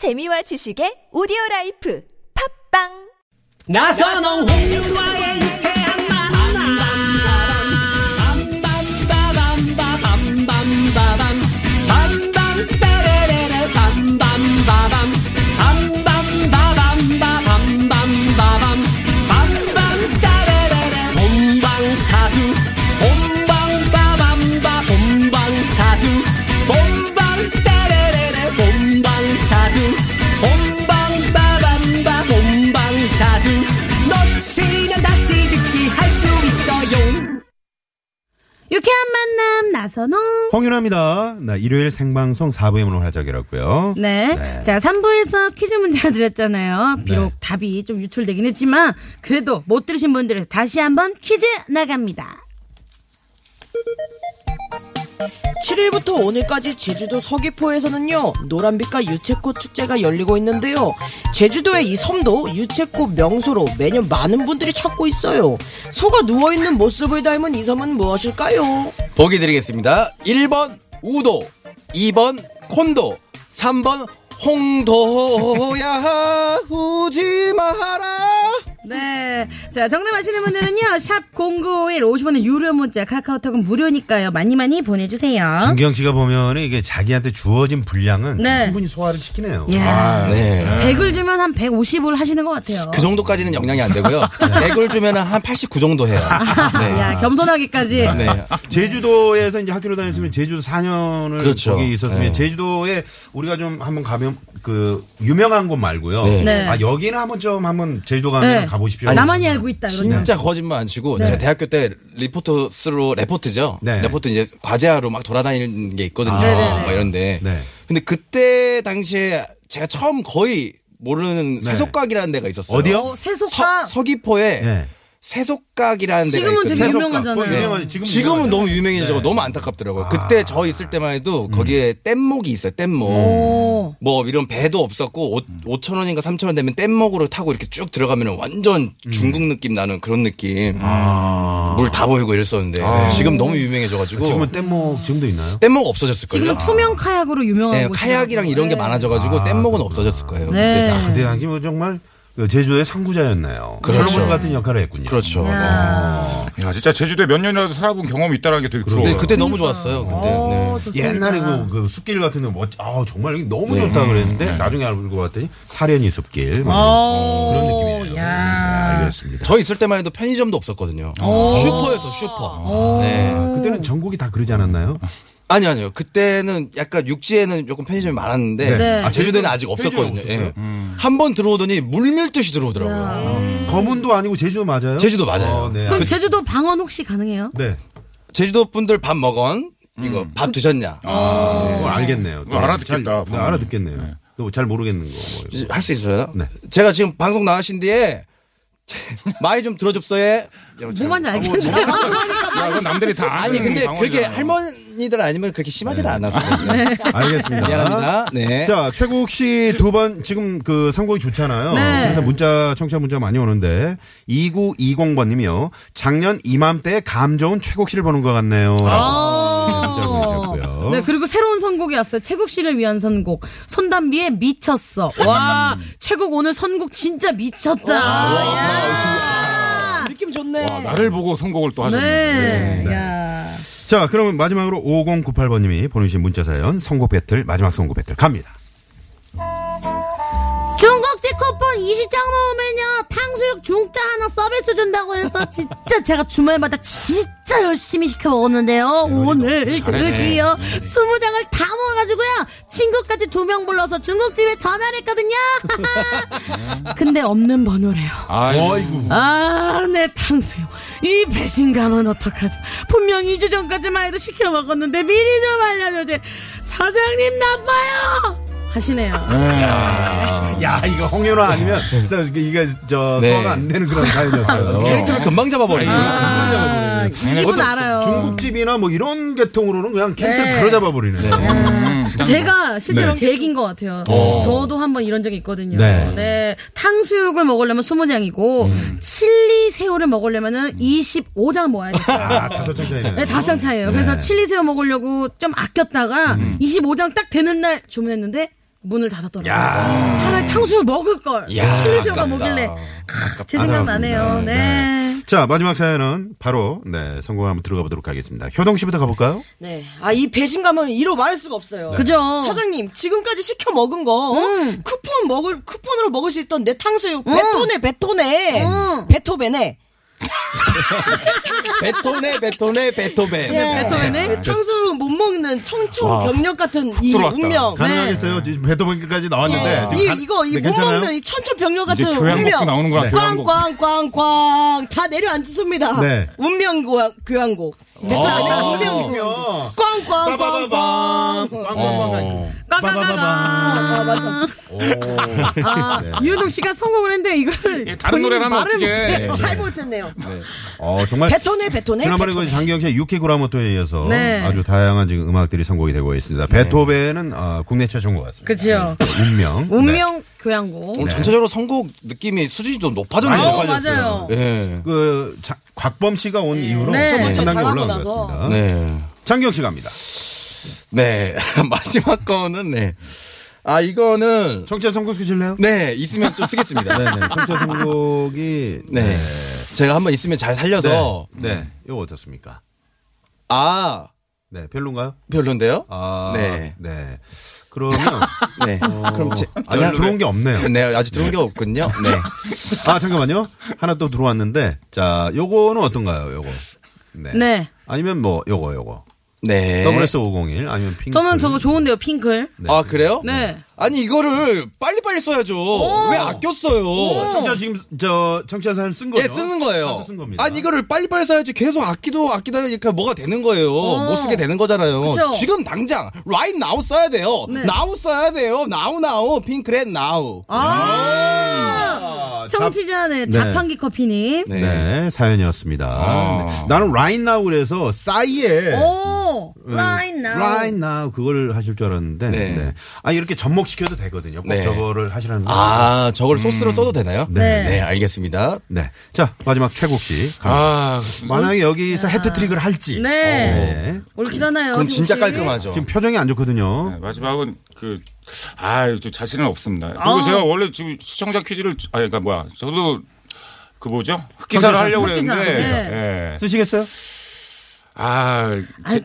재미와 지식의 오디오 라이프 팝빵 나선홍 홍윤화의 유쾌한 만남 빰빰빠밤빠밤빰빰빠밤 빰빰따레레레 빰빰빠밤 빰빰빠밤빠밤빰빰빠밤 빰빰따레레레 본방사수 나선홍. 홍윤아입니다. 나 일요일 생방송 4부의 문을 활짝 열었고요. 네. 네. 자, 3부에서 퀴즈 문제 드렸잖아요. 비록 네. 답이 좀 유출되긴 했지만 그래도 못 들으신 분들은 다시 한번 퀴즈 나갑니다. 7일부터 오늘까지 제주도 서귀포에서는요 노란빛깔 유채꽃 축제가 열리고 있는데요 제주도의 이 섬도 유채꽃 명소로 매년 많은 분들이 찾고 있어요 소가 누워있는 모습을 닮은 이 섬은 무엇일까요? 보기 드리겠습니다. 1번 우도, 2번 콘도, 3번 홍도야 우지 마라. 네. 자, 정답 아시는 분들은요. 샵 0951 50원의 유료 문자 카카오톡은 무료니까요. 많이 많이 보내주세요. 김기영 씨가 보면 이게 자기한테 주어진 분량은 네. 충분히 소화를 시키네요. 이야. 네. 100을 주면 한 150을 하시는 것 같아요. 그 정도까지는 역량이 안 되고요. 100을 주면 한 89 정도 해요. 네. 야, 겸손하기까지. 네. 제주도에서 이제 학교를 다녔으면 제주도 4년을 그렇죠. 거기 있었으면 네. 제주도에 우리가 좀 한번 가면 그 유명한 곳 말고요. 네. 네. 아 여기는 한번 좀 한번 제주도 가면 네. 가보십시오. 나만이 알고 있다. 이런 진짜 거짓말 안 치고 제가 대학교 때 리포트 쓰러 레포트죠. 네. 레포트 이제 과제하러 막 돌아다니는 게 있거든요. 아. 네네네. 뭐 이런데. 네. 근데 그때 당시에 제가 처음 거의 모르는 네. 쇠소깍이라는 데가 있었어요. 어디요? 어, 쇠소깍. 서, 귀포에 네. 세속각이라는 데가 지금은 되게 있거든요. 유명하잖아요. 그거 유명하지. 지금 지금은 유명하죠. 너무 유명해져서 네. 너무 안타깝더라고요. 아. 그때 저 있을 때만 해도 거기에 뗏목이 있어요. 뗏목. 오. 뭐 이런 배도 없었고 5, 천 원인가 3천 원 되면 뗏목으로 타고 이렇게 쭉 들어가면 완전 중국 느낌 나는 그런 느낌. 아. 물 다 보이고 이랬었는데 지금 너무 유명해져가지고 지금은 뗏목 지금도 있나요? 뗏목 없어졌을걸요. 지금은 투명 카약으로 유명한 네, 곳이 카약이랑 이런 게 많아져가지고 아, 뗏목은. 없어졌을 거예요. 네. 그때. 아, 그때 당시 뭐 정말 그 제주도의 상부자였네요. 그렇죠. 헬로몬스 같은 역할을 했군요. 그렇죠. 야. 야, 진짜 제주도에 몇 년이라도 살아본 경험이 있다는 게 되게 부러워요. 네, 그때 너무 좋았어요. 그때. 어, 네. 옛날에 그, 그 숲길 같은 데 멋, 아 정말 여기 너무 네. 좋다 그랬는데 나중에 알고 봤더니 사려니 숲길 뭐 어, 그런 느낌이에요. 야. 네, 알겠습니다. 저 있을 때만 해도 편의점도 없었거든요. 슈퍼였어, 슈퍼. 네. 아, 그때는 전국이 다 그러지 않았나요? 아니, 아니요. 그때는 약간 육지에는 조금 편의점이 많았는데, 네. 아, 제주도에는 아직 없었거든요. 예. 한 번 들어오더니 물밀듯이 들어오더라고요. 거문도 아니고 제주도 맞아요? 제주도 맞아요. 어, 네. 그럼 아, 제주도 방언 혹시 가능해요? 네. 제주도 분들 밥 먹은? 이거 밥 드셨냐? 어, 알겠네요. 그거 알아듣겠다. 잘, 네, 알아듣겠네요. 또잘 모르겠는 거. 뭐 이거. 할 수 있어요? 네. 제가 지금 방송 나가신 뒤에 많이 좀 들어줍소에. 뭐만지 알겠어요. 야, 그건 남들이 다 아니 근데. 그렇게 할머니 들 아니면 그렇게 심하지는 않았어요. 알겠습니다. 미안합니다. 네. 자, 최국 씨 두 번 지금 그 선곡이 좋잖아요. 네. 그래서 문자, 청취자 문자 많이 오는데 2920번 님이요. 작년 이맘때 감 좋은 최국 씨를 보는 것 같네요. 라고 문자 보내주셨고요. 네, 그리고 새로운 선곡이 왔어요. 최국 씨를 위한 선곡. 손담비의 미쳤어. 와, 최국 오늘 선곡 진짜 미쳤다. 야. 느낌 좋네 와, 나를 보고 선곡을 또 하셨네. 네. 야. 자, 그러면 마지막으로 5098번님이 보내주신 문자 사연 선곡 배틀 마지막 선곡 배틀 갑니다. 중국집 쿠 폰 20장 넣으면요 탕수육 중짜 하나 서비스 준다고 해서 진짜 제가 주말마다 진짜 열심히 시켜 먹었는데요 오늘 드디어 20장을 다 먹어가지고요 친구까지 두 명 불러서 중국집에 전화를 했거든요 근데 없는 번호래요 아이고. 아, 내 탕수육. 이 배신감은 어떡하죠? 분명 2주 전까지만 해도 시켜 먹었는데 미리 좀 알려줘지. 사장님 나빠요! 하시네요. 야, 이거 홍윤아 아니면 진짜 이게 저 네. 소화가 안 되는 그런 사연이었어요. 캐릭터를 금방 잡아버리네. 아, 이분 어떤 알아요. 중국집이나 뭐 이런 계통으로는 그냥 캐릭터 네. 바로 잡아버리네. 제가 실제로 네. 제 얘기인 것 같아요. 저도 한번 이런 적이 있거든요. 네. 네. 탕수육을 먹으려면 20장이고, 칠리 새우를 먹으려면은 25장 모아야 됐어요. 아, 다섯 장 차이네. 네, 다섯 장 차이에요. 그래서 칠리 새우 먹으려고 좀 아꼈다가 25장 딱 되는 날 주문했는데 문을 닫았더라고요. 차라리 탕수육 먹을 걸. 야, 칠리새우가. 뭐길래. 아, 제 생각 나네요. 네. 자, 마지막 사연은 바로, 네, 성공을 한번 들어가 보도록 하겠습니다. 효동 씨부터 가볼까요? 네. 아, 이 배신감은 이로 말할 수가 없어요. 그죠? 사장님, 지금까지 시켜 먹은 거, 어? 음. 쿠폰 먹을, 쿠폰으로 먹을 수 있던 내 탕수육, 베토네, 베토네. 음. 베토벤에. 베토네 베토네 베토벤. 예. 베토벤에? 탕수육 못 먹는 청천벽력 같은 이 들어왔다. 운명. 가능하겠어요? 지금 베토벤까지 나왔는데. 지금 이, 가- 이거, 이 네, 못? 먹는 이 천천벽력 이제 같은 운명. 나오는구나. 네. 교양곡. 꽝꽝꽝꽝 다 내려앉습니다. 네. 운명 교양, 교양곡. 베토벤의 운명. 꽝꽝꽝꽝. 어. 아, 맞아. 아, 유동 씨가 성공을 했는데 이걸 예, 다른 노래를 하면 말을 어떡해. 못해요. 잘못했네요. 어, 정말. 베토네, 베토네. 지난번에 그. 장기영 씨의 유키 구라모토에 이어서 네. 아주 다양한 지금 음악들이 선곡이 되고 있습니다. 베토벤은 아, 국내 최초인 것 같습니다. 그죠. 네, 운명. 운명 교양곡. 오늘 전체적으로 선곡 느낌이 수준이 좀 높아졌네요. 어, 맞아요. 예. 그 자, 곽범 씨가 온 이후로 네. 잘하고 올라간 것 나서. 같습니다. 네. 장기영 씨 갑니다. 네. 마지막 거는 네. 아 이거는 청취자 선곡 쓰실래요? 네 있으면 좀 쓰겠습니다. 네. 네네. 청취자 선곡이 제가 한번 있으면 잘 살려서 네. 네. 이거 어떻습니까? 아 네, 별론가요? 별론데요? 아, 네. 네. 그러면 네. 그럼 제, 아직 들어온 게 없네요. 네 아직 들어온 게 없군요. 네. 아, 잠깐만요. 하나 또 들어왔는데, 자, 요거는 어떤가요, 요거? 네. 네. 아니면 뭐, 요거, 요거. 네. WS501 아니면 핑크. 저는 저거 좋은데요, 핑클. 아 그래요? 네. 아니 이거를 빨리빨리 써야죠. 왜 아꼈어요? 청취자 지금 저 청취자 사연 쓴 거죠? 예, 쓰는 거예요. 쓴 겁니다. 아니, 이거를 빨리빨리 써야지 계속 아끼도 아끼다 보니까 뭐가 되는 거예요. 못 쓰게 되는 거잖아요. 그쵸. 지금 당장, right now 써야 돼요. 네. now 써야 돼요. now, now. 핑크렛 now. 아, 청취자네 네. 자판기 커피님. 네. 네, 사연이었습니다. 아. 네. 나는 right now 그래서 싸이에 오, 음, right now. right now 그걸 하실 줄 알았는데 네. 네. 아 이렇게 접목시켜도 되거든요. 꼭 네. 저거를 하시라는 거. 아, 저걸 소스로 써도 되나요? 네. 네, 알겠습니다. 네. 자, 마지막 최국 씨. 아, 만약에 여기서 해트트릭을 할지. 네. 네. 옳긴 하나요. 그럼 진짜? 깔끔하죠. 지금 표정이 안 좋거든요. 네, 마지막은 그, 아, 좀 자신은 없습니다. 그리고 아. 제가 원래 지금 시청자 퀴즈를, 아, 그러니까 뭐야, 저도 그 뭐죠? 흑기사를 흑기사, 하려고 그랬는데, 네. 예. 쓰시겠어요? 아,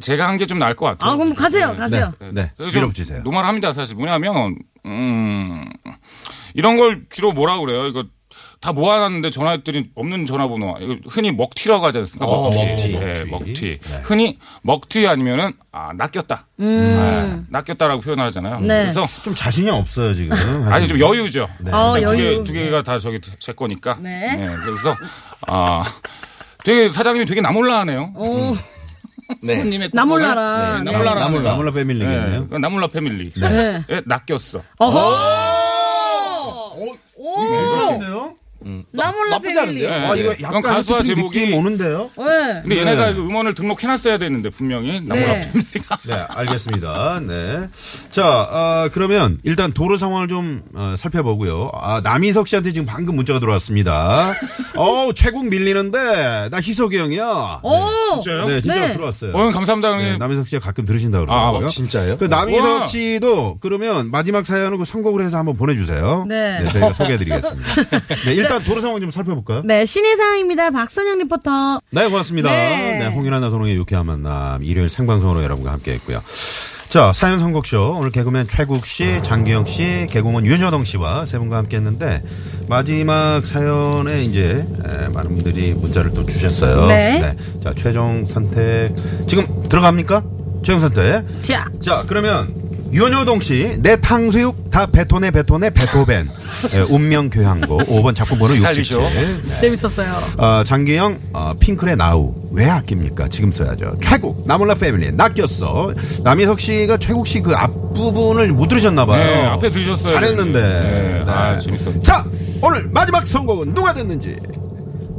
제, 가 한 게 좀 나을 것 같아요. 아, 그럼 가세요, 가세요. 네. 그래서 좀 밀어붙이세요. 노말합니다, 사실. 뭐냐면, 음, 이런 걸 주로 뭐라 그래요? 이거 다 모아놨는데 전화했더니 없는 전화번호. 이거 흔히 먹튀라고 하지 않습니까? 어, 먹튀. 먹튀. 네, 먹튀. 네. 흔히 먹튀 아니면은, 아, 낚였다. 네, 낚였다라고 표현을 하잖아요. 음. 네. 그래서, 좀 자신이 없어요, 지금. 아니, 좀 여유죠. 네. 어, 두 개, 여유. 두 개가 다 저기 제 거니까. 네. 그래서, 아, 되게, 사장님이 되게 나몰라 하네요. 오, 네. 손님의 나몰라라. 네, 네. 나몰라라. 나몰라. 나몰라 패밀리겠네요. 네, 나몰라 패밀리. 네. 예, 낚였어. 어허! 괜찮은데요? 나몰라 나쁘지. 않은데요? 아, 이거 네. 약간 가수와 제목이 느낌 오는데요? 네. 근데 네. 얘네가 이거 음원을 등록해놨어야 되는데 분명히 나몰라 네. 패밀리가. 네, 알겠습니다. 네. 자, 아, 그러면 일단 도로 상황을 좀 어, 살펴보고요. 아, 남희석 씨한테 지금 방금 문자가 들어왔습니다. 어우, 최국 밀리는데, 나 희석이 형이야. 오! 진짜요? 네, 진짜 네. 들어왔어요. 어, 감사합니다 네, 형님. 남희석 씨가 가끔 들으신다 아, 그러더라고요. 진짜요? 그 남희석 우와. 씨도 그러면 마지막 사연을 그 선곡을 해서 한번 보내주세요. 네. 저희가 소개해드리겠습니다. 네, 일단 도로 상황 좀 살펴볼까요? 네, 신의 상황입니다. 박선영 리포터. 네, 고맙습니다. 네. 네, 홍윤아 나선홍의 유쾌한 만남 일요일 생방송으로 여러분과 함께 했고요. 자, 사연 선곡쇼. 오늘 개그맨 최국 씨, 장기영 씨, 개그맨 윤여동 씨와 세 분과 함께 했는데 마지막 사연에 이제 에, 많은 분들이 문자를 또 주셨어요. 네. 자, 최종 선택. 지금 들어갑니까? 최종 선택. 자, 자, 그러면 윤여동 씨, 내 탕수육 다 베토네 베토네 베토벤. 예, 운명 교향곡 5번 작품 번호 67. 살리죠. 네. 재밌었어요. 어, 장기영, 어, 핑클의 나우. 왜 아낍니까? 지금 써야죠. 최국, 나몰라 패밀리. 낚였어. 남희석 씨가 최국 씨 그 앞부분을 못 들으셨나 봐요. 네, 앞에 들으셨어요. 잘했는데. 네, 아, 재밌었네. 자, 오늘 마지막 선곡은 누가 됐는지.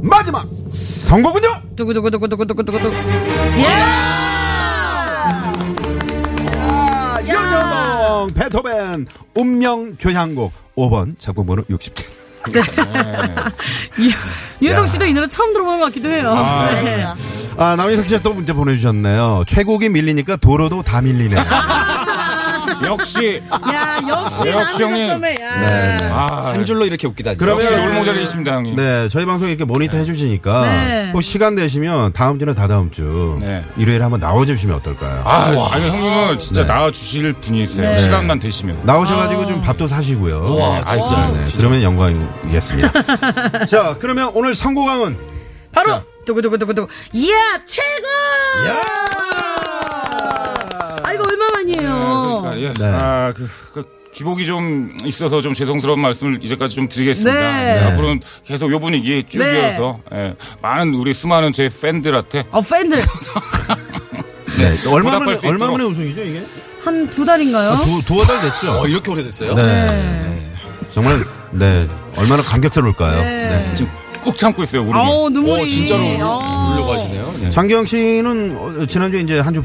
마지막 선곡은요? 두구두구두구두구두구두구. 예! 베토벤, 운명 교향곡 5번 작품 번호 67. 유동 씨도 이 노래 처음 들어보는 것 같기도 해요. 네. 아, 남희석 씨가 또 문자 보내주셨네요. 최국이 밀리니까 도로도 다 밀리네. 역시 야 역시 역시 형님. 야. 네, 네. 아 한 줄로 이렇게 웃기다니. 그러면- 역시 롤모델이십니다 형님. 네, 저희 방송 이렇게 모니터 해주시니까 네. 혹 시간 되시면 다음 주나 다다음 주 네. 일요일에 한번 나와주시면 어떨까요? 아, 아니 형님은 진짜 네. 나와 주실 분이세요. 네. 시간만 되시면. 나오셔가지고 좀 밥도 사시고요. 와, 아, 진짜. 네, 그러면 영광이겠습니다. 자, 그러면 오늘 선고강은 바로 두구두구두구두구. 이야 최고. 아 이거 얼마만이에요? 그러니까, 예. 네. 아, 그, 그 기복이 좀 있어서 좀 죄송스러운 말씀을 이제까지 좀 드리겠습니다. 네. 네, 앞으로는 계속 요 분위기에 쭉 네. 이어서 예, 많은 우리 수많은 제 팬들한테 어 팬들 네. 얼마 보답할 만에 수 얼마. 만에 우승이죠 이게? 한 두 달인가요? 두 두어 달 됐죠. 어, 이렇게 오래됐어요? 네. 정말 네 얼마나 감격스러울까요? 네. 네. 지금 꾹 참고 있어요. 울음이. 아우 눈물이. 오, 진짜로 어. 울려고 하시네요. 네. 장기영 씨는 어, 지난주에 이제 한 주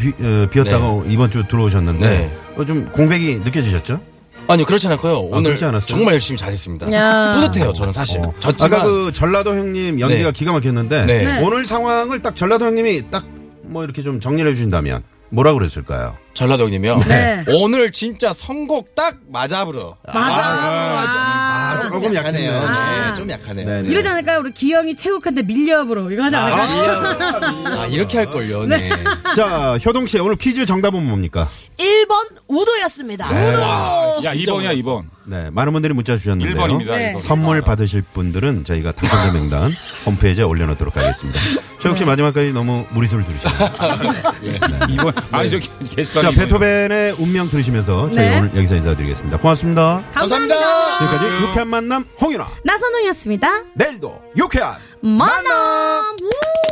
비었다가 이번 주 들어오셨는데 네. 어, 좀 공백이 느껴지셨죠? 아니요, 그렇진 않고요. 오늘 그렇지 않았어요? 정말 열심히 잘했습니다. 야. 뿌듯해요, 저는 사실. 어. 졌지만 아까 그 전라도 형님 연기가 네. 기가 막혔는데 네. 네. 오늘 상황을 딱 전라도 형님이 딱 뭐 이렇게 좀 정리해 주신다면 뭐라 그랬을까요? 전라도 형님이요. 네. 오늘 진짜 선곡 딱 맞아 불어. 맞아. 아, 조금 조금 약하네요. 약했네요. 네, 좀 약하네요. 네, 네. 이러지 않을까요? 우리 기영이 최국한테 밀려브로 이거 하지 않을까요? 아, 이렇게 할 걸요. 네. 자 효동 씨 오늘 퀴즈 정답은 뭡니까? 1 번 우도였습니다. 야, 2번이야, 2번. 네 많은 분들이 문자 주셨는데요. 1번입니다. 네. 선물 받으실 분들은 저희가 당첨자 명단 홈페이지에 올려놓도록 하겠습니다. 최욱 씨 마지막까지 너무 무리수를 두르시네요. 2번. 아니, 저 게시판. 자 베토벤의 운명 들으시면서 저희 네. 오늘 여기서 인사드리겠습니다. 고맙습니다. 감사합니다. 지금까지 유쾌한 만남 홍윤아. 나선홍이었습니다. 내일도 유쾌한 만남. 우!